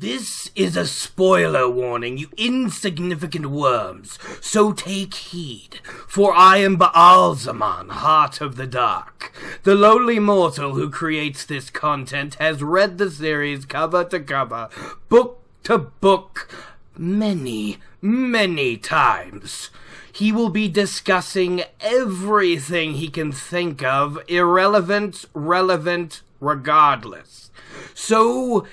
This is a spoiler warning, you insignificant worms, so take heed, for I am Ba'alzamon, Heart of the Dark. The lowly mortal who creates this content has read the series cover to cover, book to book, many, many times. He will be discussing everything he can think of, irrelevant, relevant, regardless. So,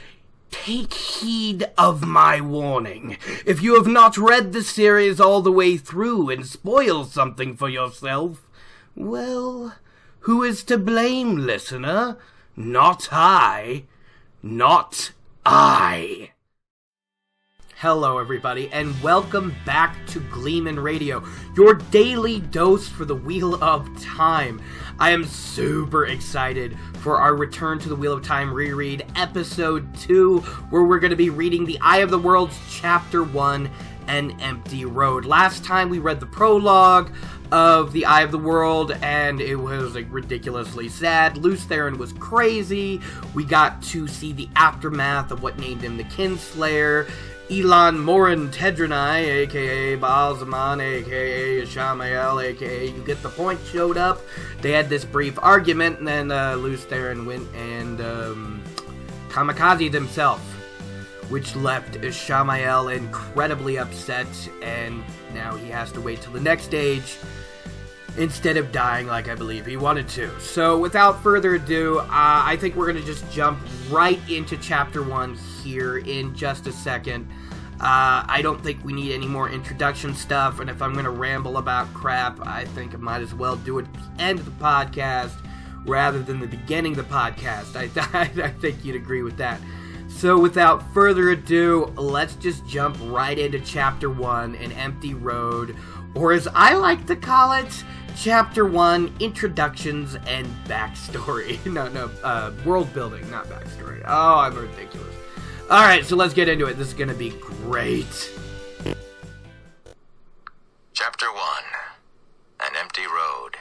Take heed of my warning. If you have not read the series all the way through and spoil something for yourself, well, who is to blame, listener? Not I. Not I. Hello, everybody, and welcome back to Gleeman Radio, your daily dose for the Wheel of Time. I am super excited for our Return to the Wheel of Time reread, Episode 2, where we're going to be reading The Eye of the Worlds, Chapter 1, An Empty Road. Last time we read the prologue of The Eye of the World, and it was like ridiculously sad. Lews Therin was crazy. We got to see the aftermath of what named him the Kinslayer Elan Morin Tedronai, aka Ba'alzamon, aka Ishamael, aka You Get the Point, showed up. They had this brief argument, and then uh, Lews Therin went and um, kamikaze himself, which left Ishamael incredibly upset, and now he has to wait till the next stage instead of dying like I believe he wanted to. So, without further ado, uh, I think we're going to just jump right into chapter one here in just a second. Uh, I don't think we need any more introduction stuff, and if I'm going to ramble about crap, I think I might as well do it at the end of the podcast rather than the beginning of the podcast. I, I, I think you'd agree with that. So, without further ado, let's just jump right into Chapter 1 An Empty Road, or as I like to call it, Chapter 1 Introductions and Backstory. no, no, uh, world building, not backstory. Oh, I'm ridiculous. Alright, so let's get into it. This is gonna be great. Chapter 1 An Empty Road.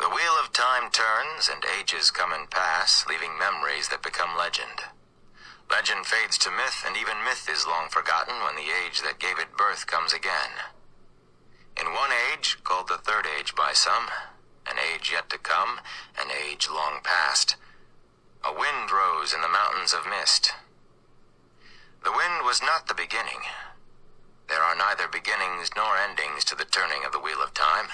The wheel of time turns, and ages come and pass, leaving memories that become legend. Legend fades to myth, and even myth is long forgotten when the age that gave it birth comes again. In one age, called the Third Age by some, an age yet to come, an age long past, a wind rose in the mountains of mist. The wind was not the beginning. There are neither beginnings nor endings to the turning of the wheel of time.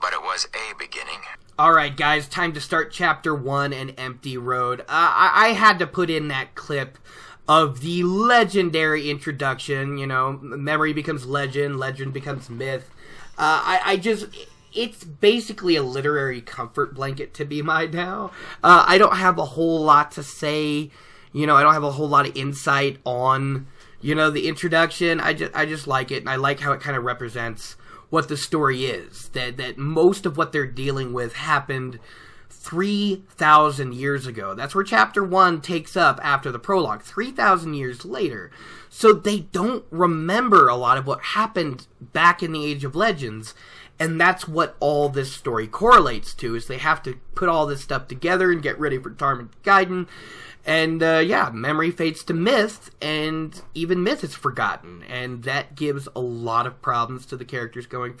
But it was a beginning. Alright, guys, time to start chapter one An Empty Road. Uh, I-, I had to put in that clip of the legendary introduction. You know, memory becomes legend, legend becomes myth. Uh, I, I just it's basically a literary comfort blanket to be my now. Uh, I don't have a whole lot to say. You know, I don't have a whole lot of insight on you know the introduction. I just I just like it, and I like how it kind of represents what the story is. That that most of what they're dealing with happened. 3,000 years ago. That's where chapter 1 takes up after the prologue, 3,000 years later. So they don't remember a lot of what happened back in the Age of Legends and that's what all this story correlates to is they have to put all this stuff together and get ready for Tarmon Gai'don and uh, yeah memory fades to myth and even myth is forgotten and that gives a lot of problems to the characters going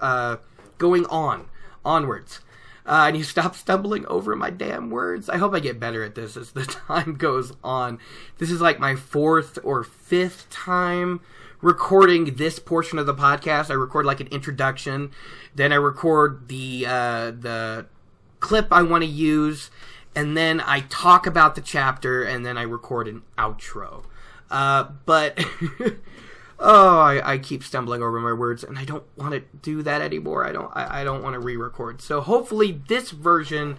uh, going on onwards uh, and you stop stumbling over my damn words. I hope I get better at this as the time goes on. This is like my fourth or fifth time recording this portion of the podcast. I record like an introduction, then I record the uh, the clip I want to use, and then I talk about the chapter, and then I record an outro. Uh, but oh, I, I, keep stumbling over my words, and I don't want to do that anymore. I don't. I, I don't want to re-record. So hopefully, this version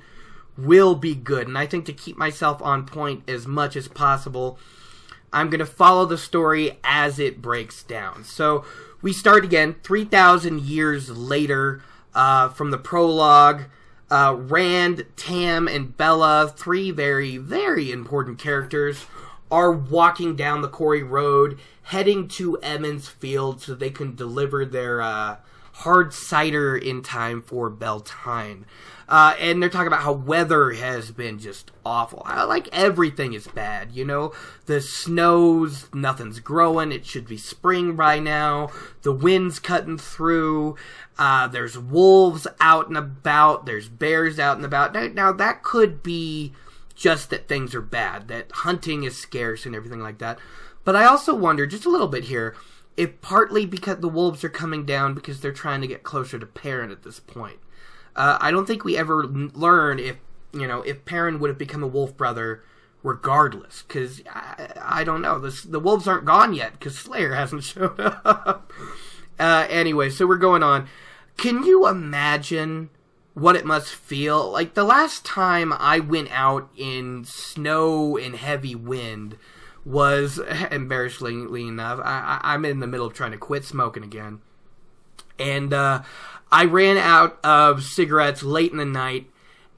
will be good. And I think to keep myself on point as much as possible, I'm going to follow the story as it breaks down. So we start again 3,000 years later uh, from the prologue. Uh, Rand, Tam, and Bella, three very, very important characters, are walking down the quarry road, heading to Emond's Field so they can deliver their uh, hard cider in time for Beltane. Uh, and they're talking about how weather has been just awful. Like everything is bad, you know. The snows, nothing's growing. It should be spring by now. The wind's cutting through. Uh, there's wolves out and about. There's bears out and about. Now, now that could be just that things are bad, that hunting is scarce and everything like that. But I also wonder just a little bit here if partly because the wolves are coming down because they're trying to get closer to Perrin at this point. Uh, I don't think we ever learn if you know if Perrin would have become a wolf brother regardless because I, I, don't know the, the wolves aren't gone yet because Slayer hasn't showed up. uh, anyway, so we're going on. Can you imagine what it must feel like the last time I went out in snow and heavy wind? was embarrassingly enough. I, am in the middle of trying to quit smoking again, and uh, I ran out of cigarettes late in the night,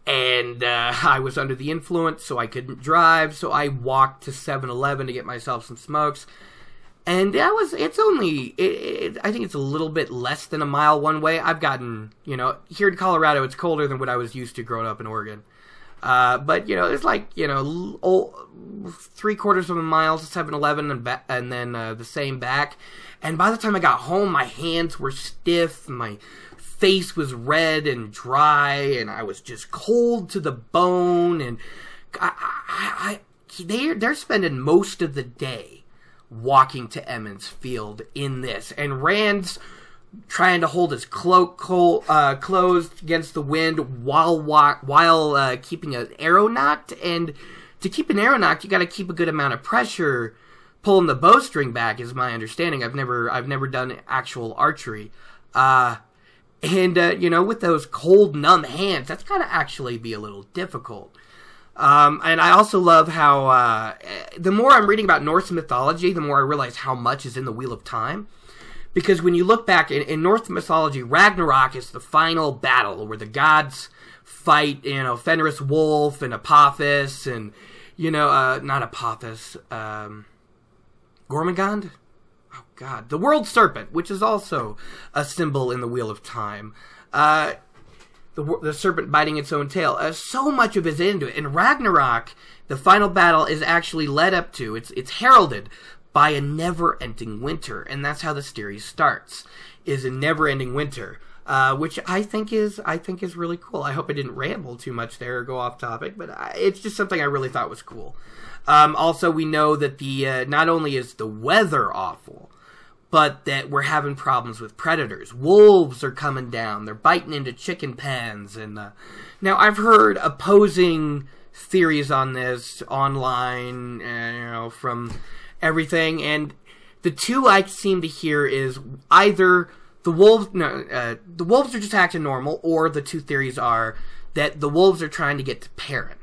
and uh, I was under the influence, so I couldn't drive. So I walked to 7-Eleven to get myself some smokes. And that was, it's only, it, it, I think it's a little bit less than a mile one way. I've gotten, you know, here in Colorado, it's colder than what I was used to growing up in Oregon. Uh, but you know, it's like you know, three quarters of a mile to 7-Eleven and, ba- and then uh, the same back. And by the time I got home, my hands were stiff, my face was red and dry, and I was just cold to the bone. And I, I, I they they're spending most of the day walking to Emond's Field in this, and Rand's trying to hold his cloak uh, closed against the wind while while uh, keeping an arrow nocked. And to keep an arrow nocked, you got to keep a good amount of pressure pulling the bowstring back. Is my understanding. I've never I've never done actual archery. Uh, and uh, you know, with those cold, numb hands, that's got to actually be a little difficult. Um, and I also love how uh, the more I'm reading about Norse mythology, the more I realize how much is in the Wheel of Time because when you look back in, in Norse mythology, Ragnarok is the final battle where the gods fight, you know, Fenris Wolf and Apophis and, you know, uh, not Apophis, um, Gormagand? God. The World Serpent, which is also a symbol in the Wheel of Time. Uh, the, the serpent biting its own tail. Uh, so much of it is into it. In Ragnarok, the final battle is actually led up to, it's, it's heralded by a never-ending winter, and that's how the series starts. Is a never-ending winter, uh, which I think is I think is really cool. I hope I didn't ramble too much there or go off topic, but I, it's just something I really thought was cool. Um, also, we know that the uh, not only is the weather awful, but that we're having problems with predators. Wolves are coming down; they're biting into chicken pens, and uh, now I've heard opposing theories on this online, uh, you know, from everything. And the two I seem to hear is either the wolves, no, uh, the wolves are just acting normal, or the two theories are that the wolves are trying to get to Perrin.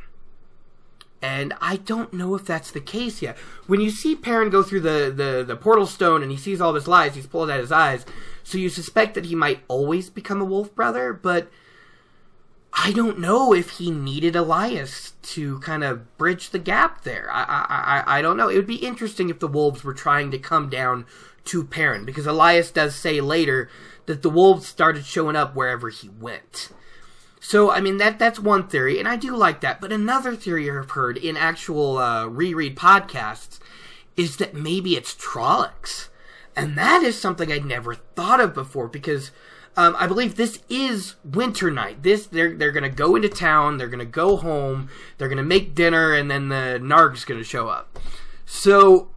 And I don't know if that's the case yet. When you see Perrin go through the, the, the portal stone and he sees all his lies, he's pulled out his eyes. So you suspect that he might always become a wolf brother, but I don't know if he needed Elyas to kind of bridge the gap there. I, I, I, I don't know. It would be interesting if the Wolves were trying to come down to Perrin, because Elyas does say later that the Wolves started showing up wherever he went. So, I mean, that that's one theory, and I do like that. But another theory I've heard in actual uh, reread podcasts is that maybe it's Trollocs. And that is something I'd never thought of before, because um, I believe this is winter night. This they're they're gonna go into town. They're gonna go home. They're gonna make dinner, and then the Narg's gonna show up. So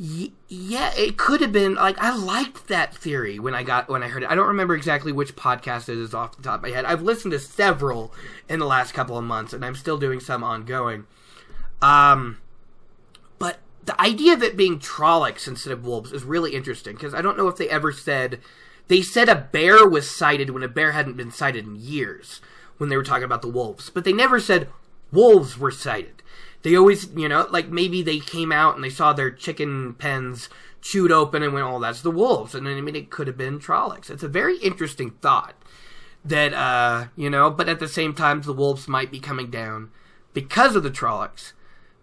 yeah, it could have been like I liked that theory when I got when I heard it. I don't remember exactly which podcast it is off the top of my head. I've listened to several in the last couple of months, and I'm still doing some ongoing. Um, but the idea of it being Trollocs instead of wolves is really interesting because I don't know if they ever said they said a bear was sighted when a bear hadn't been sighted in years when they were talking about the wolves, but they never said wolves were sighted. They always, you know, like maybe they came out and they saw their chicken pens chewed open and went, "Oh, that's the wolves." And I mean, it could have been Trollocs. It's a very interesting thought that, uh, you know, but at the same time, the wolves might be coming down because of the Trollocs.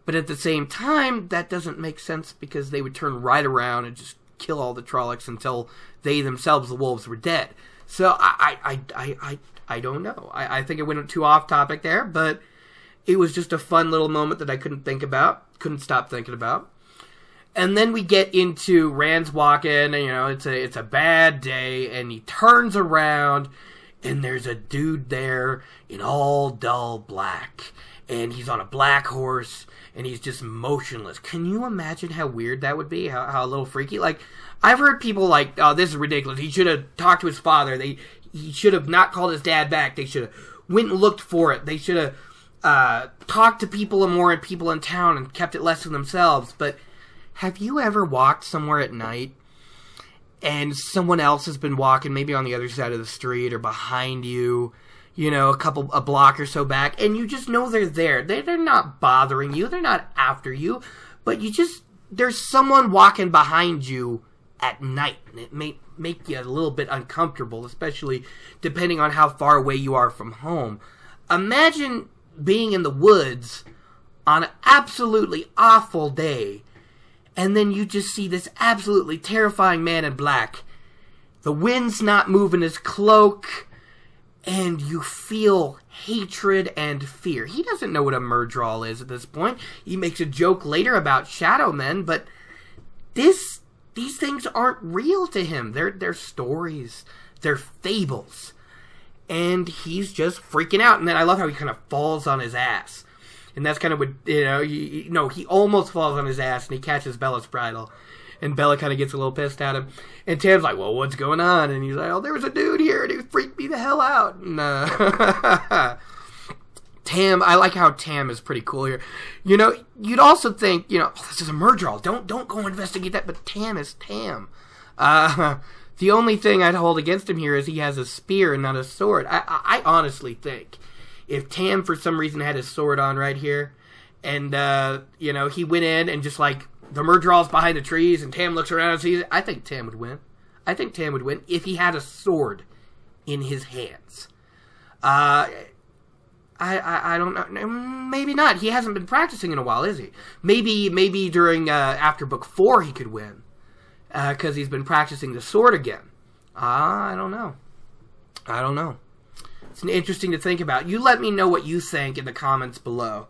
But at the same time, that doesn't make sense because they would turn right around and just kill all the Trollocs until they themselves, the wolves, were dead. So I I I I, I don't know. I, I think it went too off topic there, but it was just a fun little moment that I couldn't think about, couldn't stop thinking about. And then we get into Rand's walking, and you know it's a it's a bad day, and he turns around, and there's a dude there in all dull black, and he's on a black horse, and he's just motionless. Can you imagine how weird that would be? How, how a little freaky? Like I've heard people like, "Oh, this is ridiculous. He should have talked to his father. They he should have not called his dad back. They should have went and looked for it. They should have uh, talked to people and more people in town and kept it less to themselves." But have you ever walked somewhere at night and someone else has been walking maybe on the other side of the street or behind you, you know, a couple a block or so back and you just know they're there. They they're not bothering you, they're not after you, but you just there's someone walking behind you at night and it may make you a little bit uncomfortable, especially depending on how far away you are from home. Imagine being in the woods on an absolutely awful day and then you just see this absolutely terrifying man in black. The wind's not moving his cloak, and you feel hatred and fear. He doesn't know what a Myrddraal is at this point. He makes a joke later about shadow men, but this these things aren't real to him. They're they're stories. They're fables. And he's just freaking out. And then I love how he kind of falls on his ass and that's kind of what you know. He, no, he almost falls on his ass and he catches Bella's bridle, and Bella kind of gets a little pissed at him. And Tam's like, "Well, what's going on?" And he's like, "Oh, there was a dude here and he freaked me the hell out." And, uh, Tam, I like how Tam is pretty cool here. You know, you'd also think, you know, oh, this is a Myrddraal. Don't don't go investigate that. But Tam is Tam. Uh, the only thing I'd hold against him here is he has a spear and not a sword. I, I, I honestly think if Tam for some reason had his sword on right here, and uh, you know he went in and just like the Myrddraal's behind the trees, and Tam looks around and sees it, I think Tam would win. I think Tam would win if he had a sword in his hands. Uh, I, I, I don't know. Maybe not. He hasn't been practicing in a while, is he? Maybe maybe during uh, after book four he could win because uh, he's been practicing the sword again. Uh, I don't know. I don't know. It's interesting to think about. You let me know what you think in the comments below.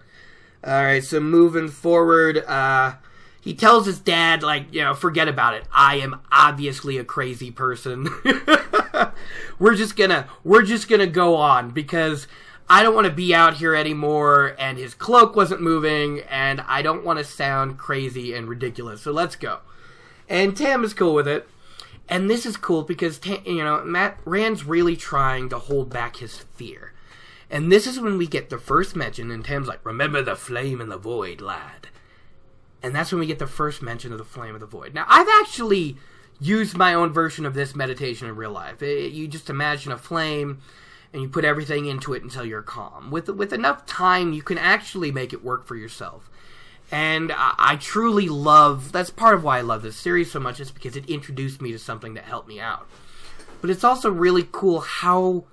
All right, so moving forward, uh, he tells his dad, like, you know, forget about it. I am obviously a crazy person. we're just gonna, we're just gonna go on because I don't want to be out here anymore. And his cloak wasn't moving, and I don't want to sound crazy and ridiculous. So let's go. And Tam is cool with it. And this is cool because Tam, you know Matt Rand's really trying to hold back his fear. And this is when we get the first mention, and Tam's like, "Remember the flame in the void, lad." And that's when we get the first mention of the flame of the void. Now, I've actually used my own version of this meditation in real life. It, you just imagine a flame, and you put everything into it until you're calm. With with enough time, you can actually make it work for yourself. And I, I, truly love that's part of why I love this series so much is because it introduced me to something that helped me out. But it's also really cool how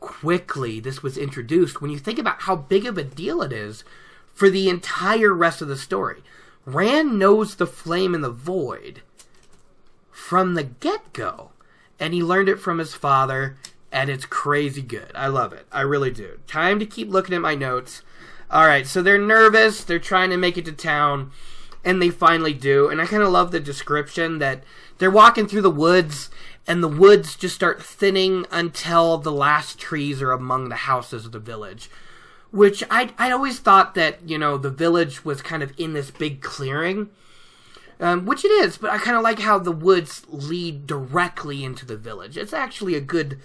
quickly this was introduced when you think about how big of a deal it is for the entire rest of the story. Rand knows the flame in the void from the get go, and he learned it from his father, and it's crazy good. I love it. I really do. Time to keep looking at my notes all right, so they're nervous. They're trying to make it to town, and they finally do. And I kind of love the description that they're walking through the woods, and the woods just start thinning until the last trees are among the houses of the village. Which I I always thought that you know the village was kind of in this big clearing, um, which it is. But I kind of like how the woods lead directly into the village. It's actually a good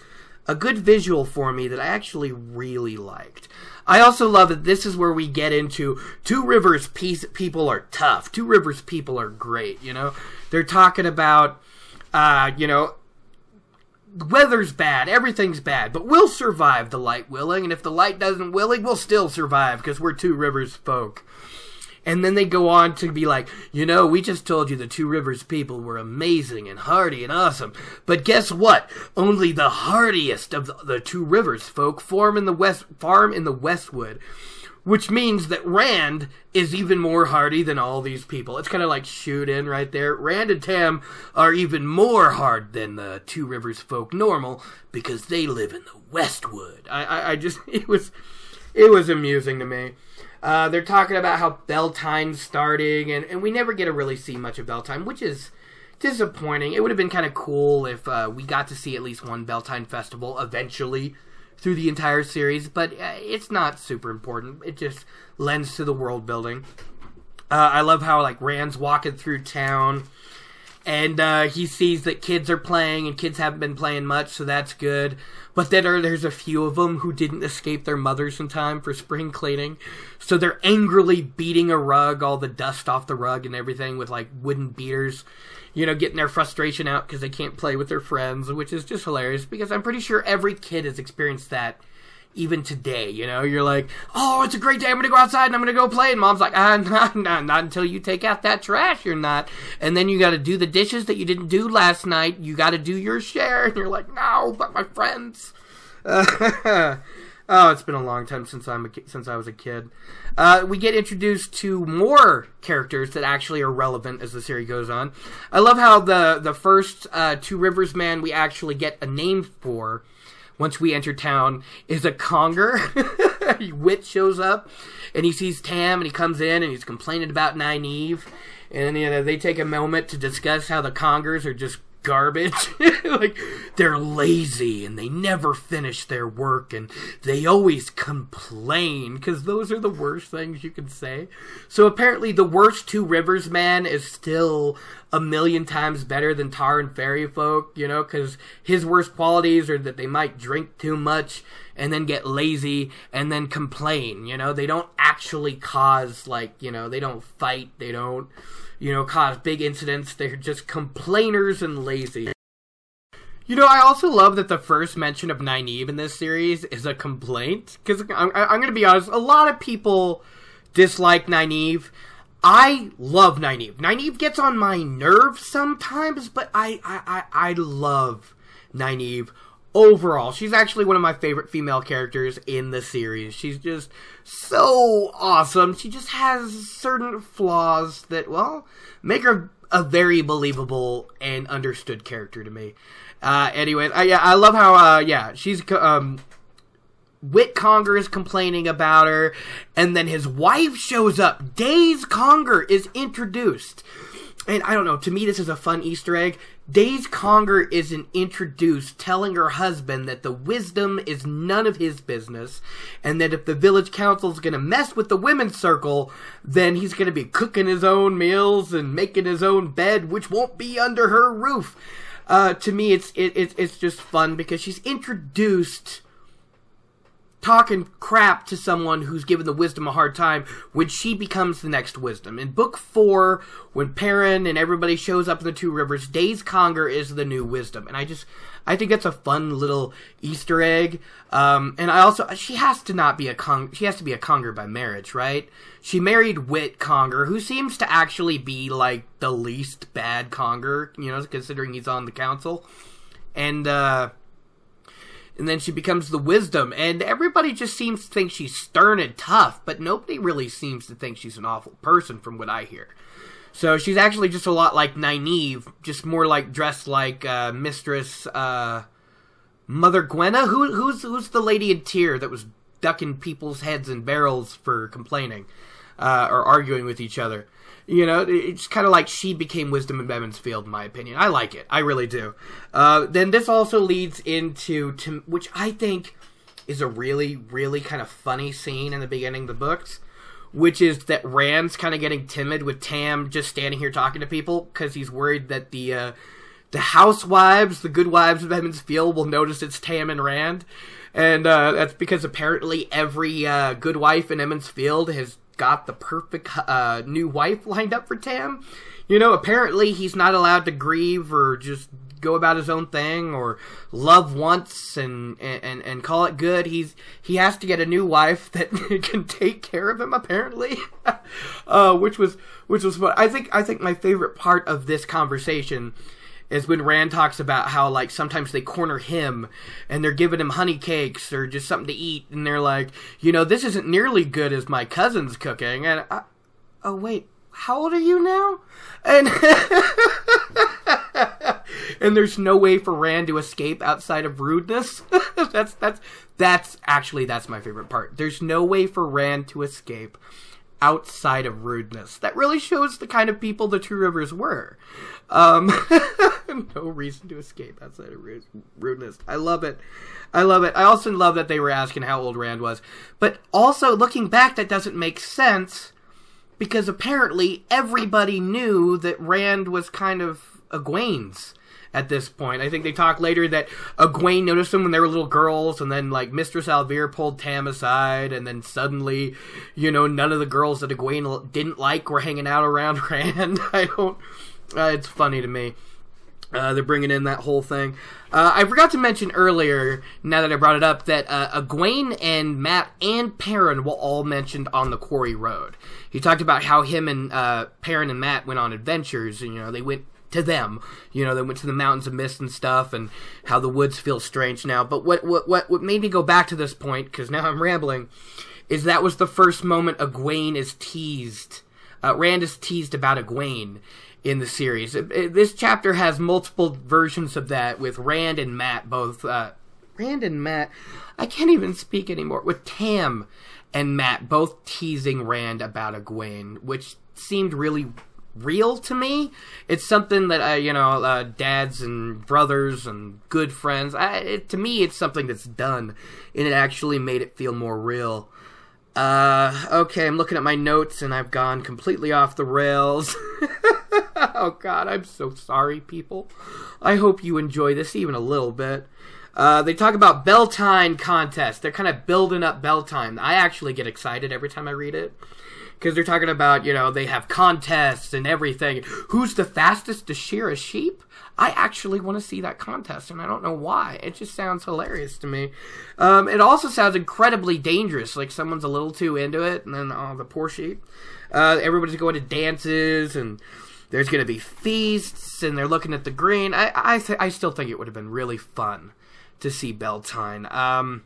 a good visual for me that I actually really liked. I also love that this is where we get into Two Rivers piece, people are tough. Two Rivers people are great, you know? They're talking about, uh, you know, weather's bad, everything's bad, but we'll survive the light willing, and if the light doesn't willing, we'll still survive because we're Two Rivers folk. And then they go on to be like, you know, we just told you the Two Rivers people were amazing and hardy and awesome. But guess what? Only the hardiest of the, the Two Rivers folk form in the west farm in the Westwood. which means that Rand is even more hardy than all these people. It's kind of like shoot in right there. Rand and Tam are even more hard than the Two Rivers folk normal because they live in the Westwood. I, I, I just it was it was amusing to me. Uh, they're talking about how Beltane's starting, and, and we never get to really see much of Beltane, which is disappointing. It would have been kind of cool if uh, we got to see at least one Beltane festival eventually through the entire series, but uh, it's not super important. It just lends to the world building. Uh, I love how like Rand's walking through town, and uh, he sees that kids are playing, and kids haven't been playing much, so that's good. But then there's a few of them who didn't escape their mothers in time for spring cleaning, so they're angrily beating a rug, all the dust off the rug and everything with like wooden beaters you know, getting their frustration out because they can't play with their friends, which is just hilarious because I'm pretty sure every kid has experienced that even today. You know, you're like, oh, it's a great day. I'm going to go outside and I'm going to go play. And mom's like, ah, not, not, not until you take out that trash. You're not. And then you got to do the dishes that you didn't do last night. You got to do your share. And you're like, no, but my friends. Oh, it's been a long time since I'm a, since I was a kid. Uh, we get introduced to more characters that actually are relevant as the series goes on. I love how the the first uh, Two Rivers man we actually get a name for once we enter town is a Congar. Wit shows up and he sees Tam and he comes in and he's complaining about Nynaeve. And you know they take a moment to discuss how the Congars are just garbage. like they're lazy and they never finish their work and they always complain because those are the worst things you can say. So apparently, the worst Two Rivers man is still a million times better than Taren Ferry folk. You know, because his worst qualities are that they might drink too much and then get lazy and then complain. You know, they don't actually cause like you know they don't fight. They don't you know, cause big incidents. They're just complainers and lazy. You know, I also love that the first mention of Nynaeve in this series is a complaint. Because I'm, I'm going to be honest, a lot of people dislike Nynaeve. I love Nynaeve. Nynaeve gets on my nerves sometimes, but I, I, I, I love Nynaeve overall, she's actually one of my favorite female characters in the series. She's just so awesome. She just has certain flaws that, well, make her a very believable and understood character to me. Uh, anyway, I, yeah, I love how, uh, yeah, she's, um, Wit Congar is complaining about her, and then his wife shows up. Daise Congar is introduced. And I don't know, to me, this is a fun Easter egg. Daise Congar isn't introduced telling her husband that the wisdom is none of his business, and that if the village council's gonna mess with the women's circle, then he's gonna be cooking his own meals and making his own bed, which won't be under her roof. Uh, to me, it's it, it, it's just fun because she's introduced talking crap to someone who's given the wisdom a hard time when she becomes the next wisdom. In book four, when Perrin and everybody shows up in the Two Rivers, Daise Congar is the new wisdom, and I just I think it's a fun little Easter egg. Um, and I also she has to not be a Cong she has to be a Congar by marriage, right? She married Wit Congar, who seems to actually be like the least bad Congar, you know, considering he's on the council, and. uh and then she becomes the wisdom, and everybody just seems to think she's stern and tough, but nobody really seems to think she's an awful person, from what I hear. So she's actually just a lot like Nynaeve, just more like dressed like uh, Mistress uh, Mother Guenna. Who, who's who's the lady in Tear that was ducking people's heads in barrels for complaining uh, or arguing with each other? You know, it's kind of like she became Wisdom in Emond's Field, in my opinion. I like it. I really do. Uh, then this also leads into, to, which I think is a really, really kind of funny scene in the beginning of the books, which is that Rand's kind of getting timid with Tam just standing here talking to people because he's worried that the uh, the housewives, the good wives of Emond's Field, will notice it's Tam and Rand. And uh, that's because apparently every uh, good wife in Emond's Field has got the perfect uh, new wife lined up for Tam. You know, apparently he's not allowed to grieve or just go about his own thing or love once and and and call it good. He's he has to get a new wife that can take care of him apparently, uh, which was which was fun. I think I think my favorite part of this conversation is when Rand talks about how like sometimes they corner him and they're giving him honey cakes or just something to eat and they're like, you know, this isn't nearly good as my cousin's cooking and I, oh wait, how old are you now? And and there's no way for Rand to escape outside of rudeness. that's that's that's actually that's my favorite part. There's no way for Rand to escape outside of rudeness. That really shows the kind of people the Two Rivers were. Um, no reason to escape outside of rudeness. I love it. I love it. I also love that they were asking how old Rand was. But also, looking back, that doesn't make sense because apparently everybody knew that Rand was kind of Egwene's at this point. I think they talk later that Egwene noticed them when they were little girls, and then like Mistress al'Vere pulled Tam aside, and then suddenly, you know, none of the girls that Egwene didn't like were hanging out around Rand. I don't. Uh, it's funny to me. Uh, they're bringing in that whole thing. Uh, I forgot to mention earlier, now that I brought it up, that uh, Egwene and Matt and Perrin were all mentioned on the Quarry Road. He talked about how him and uh, Perrin and Matt went on adventures, and you know they went to them. You know, they went to the mountains of mist and stuff, and how the woods feel strange now. But what what what, what made me go back to this point, because now I'm rambling, is that was the first moment Egwene is teased. Uh, Rand is teased about Egwene in the series. It, it, this chapter has multiple versions of that with Rand and Matt both. Uh, Rand and Matt, I can't even speak anymore. With Tam and Matt both teasing Rand about Egwene, which seemed really real to me. It's something that I, you know, uh, dads and brothers and good friends. I, it, to me, it's something that's done, and it actually made it feel more real. Uh, okay, I'm looking at my notes, and I've gone completely off the rails. oh God, I'm so sorry, people. I hope you enjoy this even a little bit. Uh, they talk about Beltane contest. They're kind of building up Beltane. I actually get excited every time I read it because they're talking about you know they have contests and everything. Who's the fastest to shear a sheep? I actually want to see that contest, and I don't know why. It just sounds hilarious to me. Um, it also sounds incredibly dangerous, like someone's a little too into it, and then oh, the poor sheep. Uh, everybody's going to dances, and there's going to be feasts, and they're looking at the green. I I, th- I still think it would have been really fun to see Beltane. Um,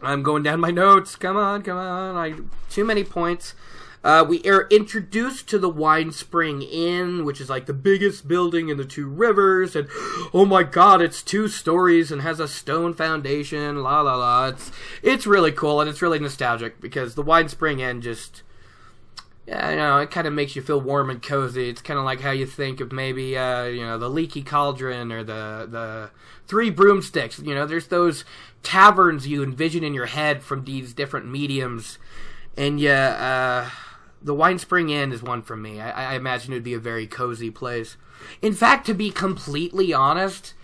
I'm going down my notes. Come on, come on. I too many points. Uh, we are introduced to the Wine Spring Inn, which is like the biggest building in the two rivers, and oh my god, it's two stories and has a stone foundation. La la la. It's it's really cool and it's really nostalgic because the Wine Spring Inn just yeah, you know, it kind of makes you feel warm and cozy. It's kind of like how you think of maybe, uh, you know, the Leaky Cauldron or the the Three Broomsticks. You know, there's those taverns you envision in your head from these different mediums, and yeah, uh, the Wine Spring Inn is one for me. I, I imagine it would be a very cozy place. In fact, to be completely honest,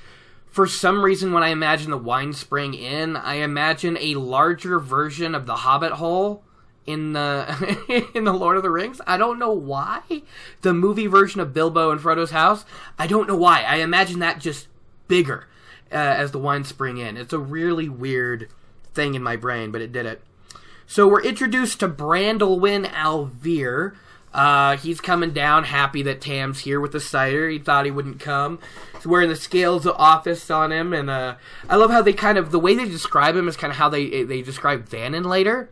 for some reason, when I imagine the Wine Spring Inn, I imagine a larger version of the Hobbit Hole in the in the Lord of the Rings. I don't know why. The movie version of Bilbo and Frodo's house. I don't know why. I imagine that just bigger uh, as the Wine Spring Inn. It's a really weird thing in my brain, but it did it. So we're introduced to Brandelwyn al'Vere. Uh, he's coming down, happy that Tam's here with the cider. He thought he wouldn't come. He's wearing the scales of office on him, and uh, I love how they kind of the way they describe him is kind of how they they describe Vanin later.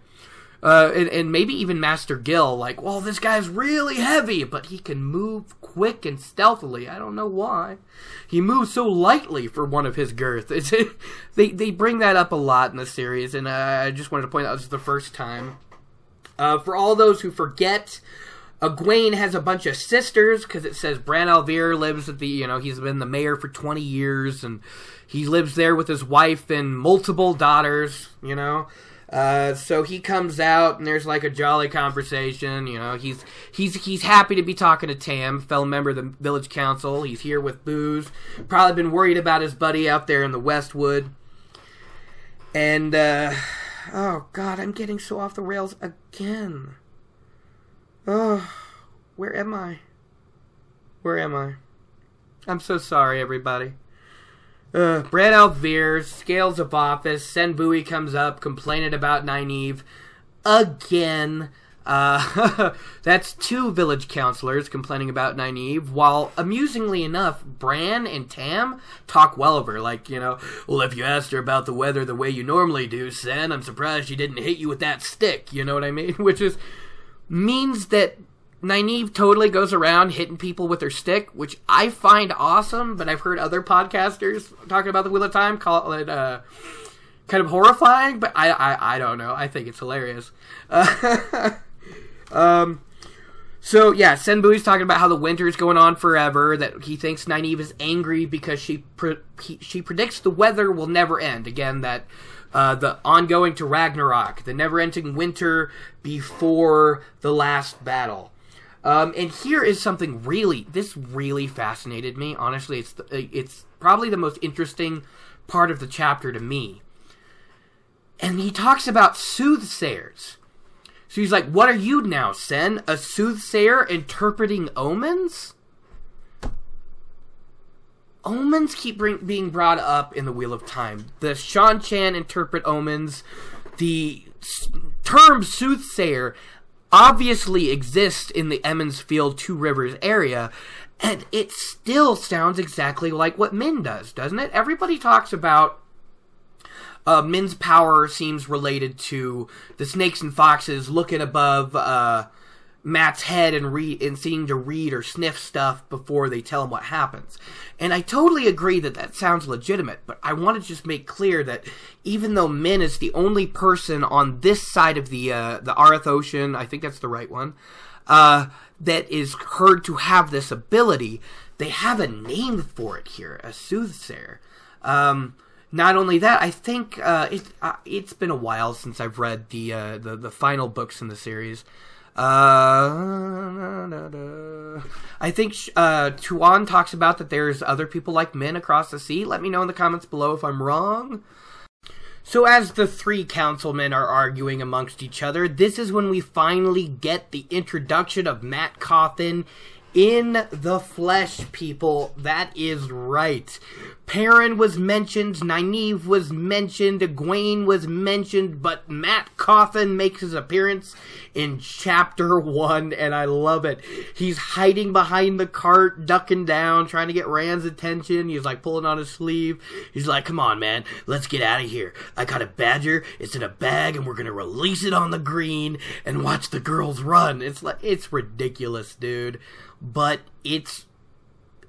Uh, and, and, maybe even Master Gill, like, well, this guy's really heavy, but he can move quick and stealthily. I don't know why. He moves so lightly for one of his girth. It's, they they bring that up a lot in the series, and uh, I just wanted to point out this is the first time. Uh, for all those who forget, Egwene has a bunch of sisters because it says Bran al'Vere lives at the you know he's been the mayor for twenty years and he lives there with his wife and multiple daughters. You know. Uh, so he comes out and there's like a jolly conversation. You know, he's he's he's happy to be talking to Tam, fellow member of the village council. He's here with booze. Probably been worried about his buddy out there in the Westwood. And uh, oh god, I'm getting so off the rails again. Oh, where am I? Where am I? I'm so sorry, everybody. Uh, Bran al'Vere, Scales of Office, Cenn Buie comes up complaining about Nynaeve again. Uh, that's two village counselors complaining about Nynaeve, while amusingly enough, Bran and Tam talk well of her. Like, you know, well, if you asked her about the weather the way you normally do, Cenn, I'm surprised she didn't hit you with that stick. You know what I mean? Which is means that Nynaeve totally goes around hitting people with her stick, which I find awesome. But I've heard other podcasters talking about the Wheel of Time call it. Uh, kind of horrifying, but I, I, I don't know. I think it's hilarious. Uh, um, so yeah, Cenn Buie's talking about how the winter is going on forever. That he thinks Nynaeve is angry because she pre- he, she predicts the weather will never end. Again, that uh, the ongoing to Ragnarok, the never-ending winter before the last battle. Um, and here is something really this really fascinated me. Honestly, it's the, it's probably the most interesting part of the chapter to me. And he talks about soothsayers. So he's like, What are you now, Cenn? A soothsayer interpreting omens? Omens keep bring, being brought up in the Wheel of Time. The Seanchan interpret omens. The term soothsayer obviously exists in the Emond's Field Two Rivers area, and it still sounds exactly like what Min does, doesn't it? Everybody talks about uh, Min's power seems related to the snakes and foxes looking above uh, Mat's head and read and seeing to read or sniff stuff before they tell him what happens. And I totally agree that that sounds legitimate, but I want to just make clear that even though Min is the only person on this side of the uh, the Aryth Ocean, I think that's the right one, uh, that is heard to have this ability, they have a name for it here, a soothsayer. Um, not only that, I think uh, it, uh, it's been a while since I've read the uh, the, the final books in the series. Uh, I think uh, Tuon talks about that there's other people like men across the sea. Let me know in the comments below if I'm wrong. So, as the three councilmen are arguing amongst each other, this is when we finally get the introduction of Mat Cauthon in the flesh, people. That is right. Perrin was mentioned, Nynaeve was mentioned, Egwene was mentioned, but Mat Cauthon makes his appearance in chapter one, and I love it. He's hiding behind the cart, ducking down, trying to get Rand's attention. He's like pulling on his sleeve. He's like, come on, man, let's get out of here. I got a badger, it's in a bag, and we're gonna release it on the green and watch the girls run. It's like, it's ridiculous, dude. But it's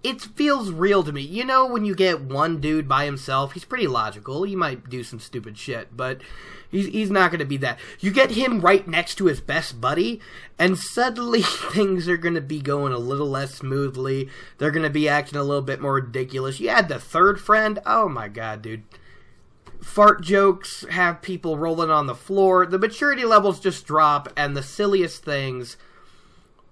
it feels real to me. You know, when you get one dude by himself, he's pretty logical. He might do some stupid shit, but he's he's not going to be that. You get him right next to his best buddy, and suddenly things are going to be going a little less smoothly. They're going to be acting a little bit more ridiculous. You add the third friend. Oh my god, dude. Fart jokes have people rolling on the floor. The maturity levels just drop, and the silliest things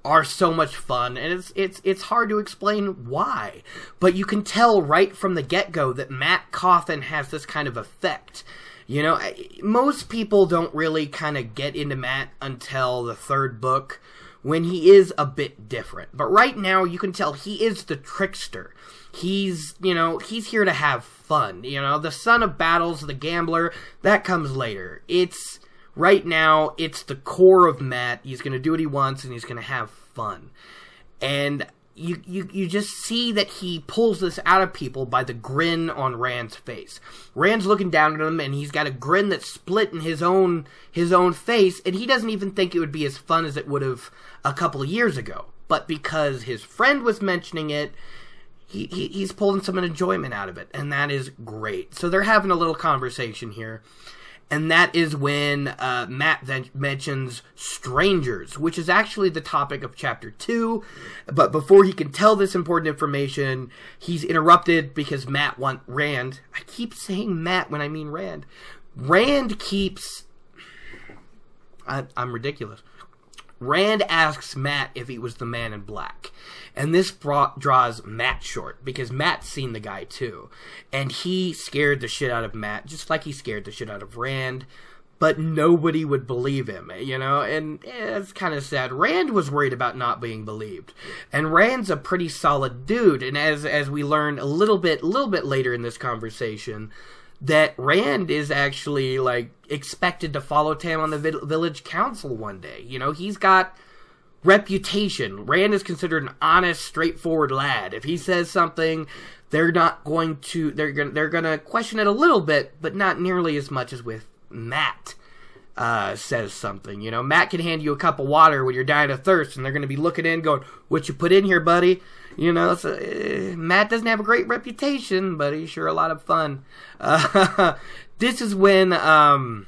are so much fun and it's it's it's hard to explain why. But you can tell right from the get-go that Mat Cauthon has this kind of effect. You know most people don't really kind of get into Matt until the third book when he is a bit different. But right now you can tell he is the trickster. He's you know he's here to have fun. You know the son of battles the gambler that comes later. It's right now it's the core of Matt. He's going to do what he wants and he's going to have fun. And you, you you just see that he pulls this out of people by the grin on Rand's face. Rand's looking down at him and he's got a grin that's split in his own his own face and he doesn't even think it would be as fun as it would have a couple of years ago. But because his friend was mentioning it, he, he he's pulling some enjoyment out of it and that is great. So they're having a little conversation here and that is when uh, Mat then mentions strangers, which is actually the topic of chapter two. But before he can tell this important information, he's interrupted because Matt want Rand. I keep saying Matt when I mean Rand. Rand keeps. I, I'm ridiculous. Rand asks Matt if he was the man in black. And this brought, draws Matt short because Matt's seen the guy too. And he scared the shit out of Matt, just like he scared the shit out of Rand. But nobody would believe him, you know? And eh, it's kind of sad. Rand was worried about not being believed. And Rand's a pretty solid dude. And as, as we learn a little bit, little bit later in this conversation, that Rand is actually like expected to follow Tam on the vi- village council one day. You know, he's got reputation. Rand is considered an honest, straightforward lad. If he says something, they're not going to they're going they're to question it a little bit, but not nearly as much as with Matt. Uh, says something, you know. Matt can hand you a cup of water when you're dying of thirst, and they're going to be looking in, going, "What you put in here, buddy?" You know. So, uh, Mat doesn't have a great reputation, but he's sure a lot of fun. Uh, this is when um,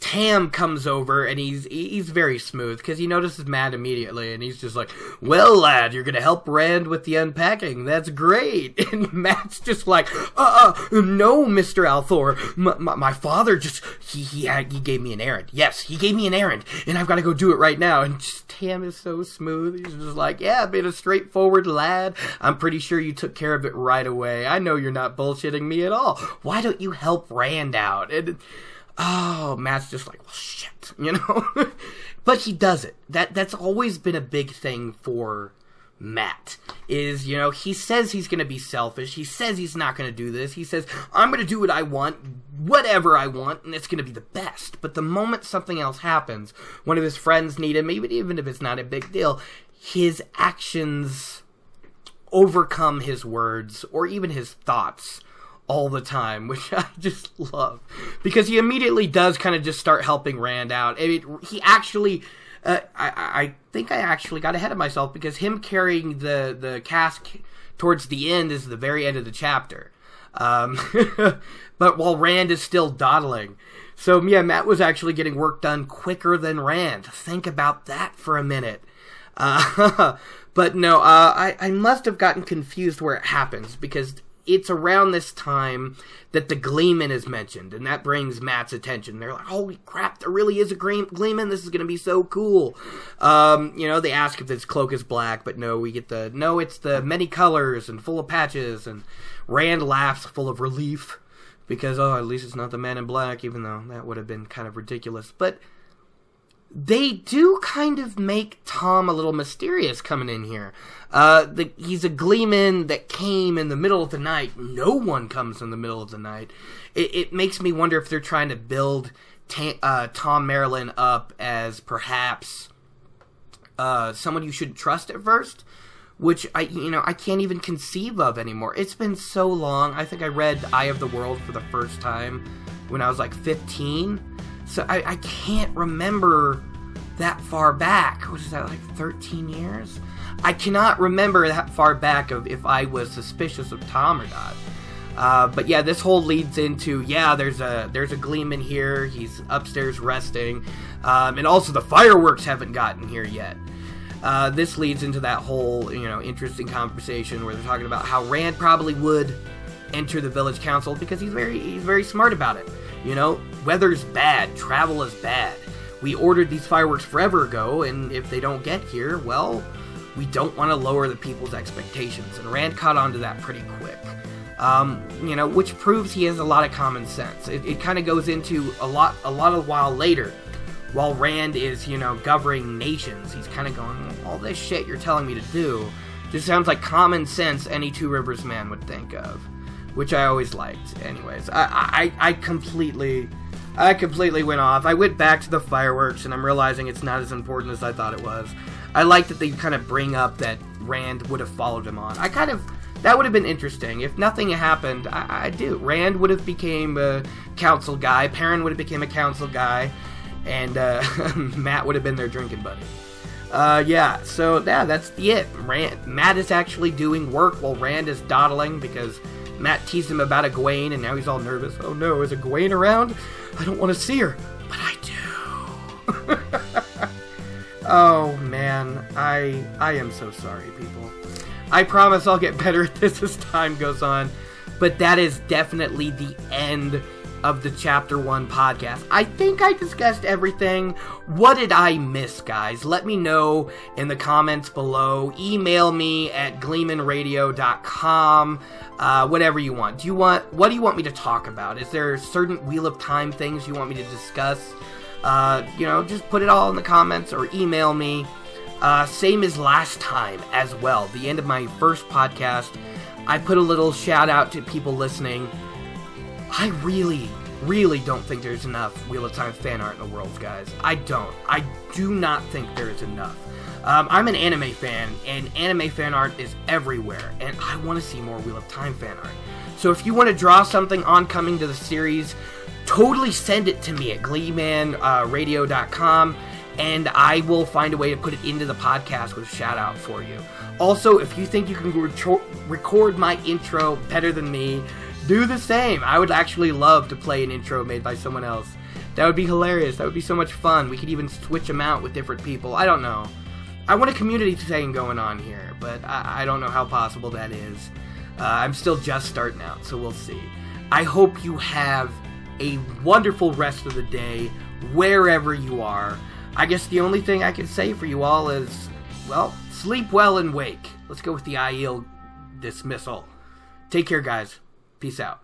Tam comes over and he's he's very smooth because he notices Matt immediately and he's just like, "Well, lad, you're gonna help Rand with the unpacking. That's great." And Matt's just like, "Uh, uh no, Mister al'Thor. M- my, my father just he he he gave me an errand. Yes, he gave me an errand, and I've got to go do it right now." And just, Tam is so smooth. He's just like, "Yeah, being a straightforward lad. I'm pretty sure you took care of it right away. I know you're not bullshitting me at all. Why don't you help Rand out?" And oh, Mat's just like, well, shit, you know. but he does it. That that's always been a big thing for Mat Is you know he says he's going to be selfish. He says he's not going to do this. He says I'm going to do what I want, whatever I want, and it's going to be the best. But the moment something else happens, one of his friends need him, even even if it's not a big deal, his actions overcome his words or even his thoughts all the time, which I just love because he immediately does kind of just start helping Rand out. It, he actually, uh, I, I think I actually got ahead of myself because him carrying the the cask towards the end is the very end of the chapter. Um, but while Rand is still dawdling. So yeah, Mat was actually getting work done quicker than Rand. Think about that for a minute. Uh, but no, uh, I, I must have gotten confused where it happens because it's around this time that the Gleeman is mentioned, and that brings Mat's attention. They're like, "Holy crap! There really is a Gleeman. This is going to be so cool." Um, you know, they ask if his cloak is black, but no, we get the no. It's the many colors and full of patches. And Rand laughs, full of relief, because oh, at least it's not the Man in Black, even though that would have been kind of ridiculous. But they do kind of make Thom a little mysterious coming in here. Uh, the, he's a gleeman that came in the middle of the night. No one comes in the middle of the night. It, it makes me wonder if they're trying to build ta- uh, Thom Merrilin up as perhaps uh, someone you shouldn't trust at first, which I you know I can't even conceive of anymore. It's been so long. I think I read Eye of the World for the first time when I was like 15, so I, I can't remember that far back. What is that like 13 years? I cannot remember that far back of if I was suspicious of Thom or not. Uh, but yeah, this whole leads into yeah, there's a there's a gleeman here. He's upstairs resting, um, and also the fireworks haven't gotten here yet. Uh, this leads into that whole you know interesting conversation where they're talking about how Rand probably would enter the village council because he's very he's very smart about it. You know, weather's bad, travel is bad. We ordered these fireworks forever ago, and if they don't get here, well, we don't want to lower the people's expectations. And Rand caught on to that pretty quick. Um, you know, which proves he has a lot of common sense. It, it kind of goes into a lot, a lot of while later, while Rand is, you know, governing nations. He's kind of going, all this shit you're telling me to do, just sounds like common sense any Two Rivers man would think of, which I always liked. Anyways, I, I, I completely, I completely went off. I went back to the fireworks, and I'm realizing it's not as important as I thought it was. I like that they kind of bring up that Rand would have followed him on. I kind of that would have been interesting if nothing happened. I, I do. Rand would have became a council guy. Perrin would have became a council guy, and uh, Mat would have been their drinking buddy. Uh, yeah. So yeah, that's the it. Rand, Mat is actually doing work while Rand is dawdling because Mat teased him about Egwene, and now he's all nervous. Oh no, is Egwene around? I don't want to see her, but I do. Oh man, I I am so sorry, people. I promise I'll get better at this as time goes on, but that is definitely the end of the chapter 1 podcast. I think I discussed everything. What did I miss, guys? Let me know in the comments below. Email me at gleemanradio.com. Uh, whatever you want. Do you want what do you want me to talk about? Is there certain Wheel of Time things you want me to discuss? Uh, you know, just put it all in the comments or email me. Uh, same as last time as well. The end of my first podcast, I put a little shout out to people listening. I really, really don't think there's enough Wheel of Time fan art in the world, guys. I don't. I do not think there is enough. Um, I'm an anime fan, and anime fan art is everywhere, and I want to see more Wheel of Time fan art. So if you want to draw something on coming to the series, totally send it to me at gleemanradio.com, and I will find a way to put it into the podcast with a shout out for you. Also, if you think you can re- record my intro better than me, do the same. I would actually love to play an intro made by someone else. That would be hilarious. That would be so much fun. We could even switch them out with different people. I don't know. I want a community thing going on here, but I, I don't know how possible that is. Uh, I'm still just starting out, so we'll see. I hope you have a wonderful rest of the day, wherever you are. I guess the only thing I can say for you all is, well, sleep well and wake. Let's go with the Aiel dismissal. Take care, guys. Peace out.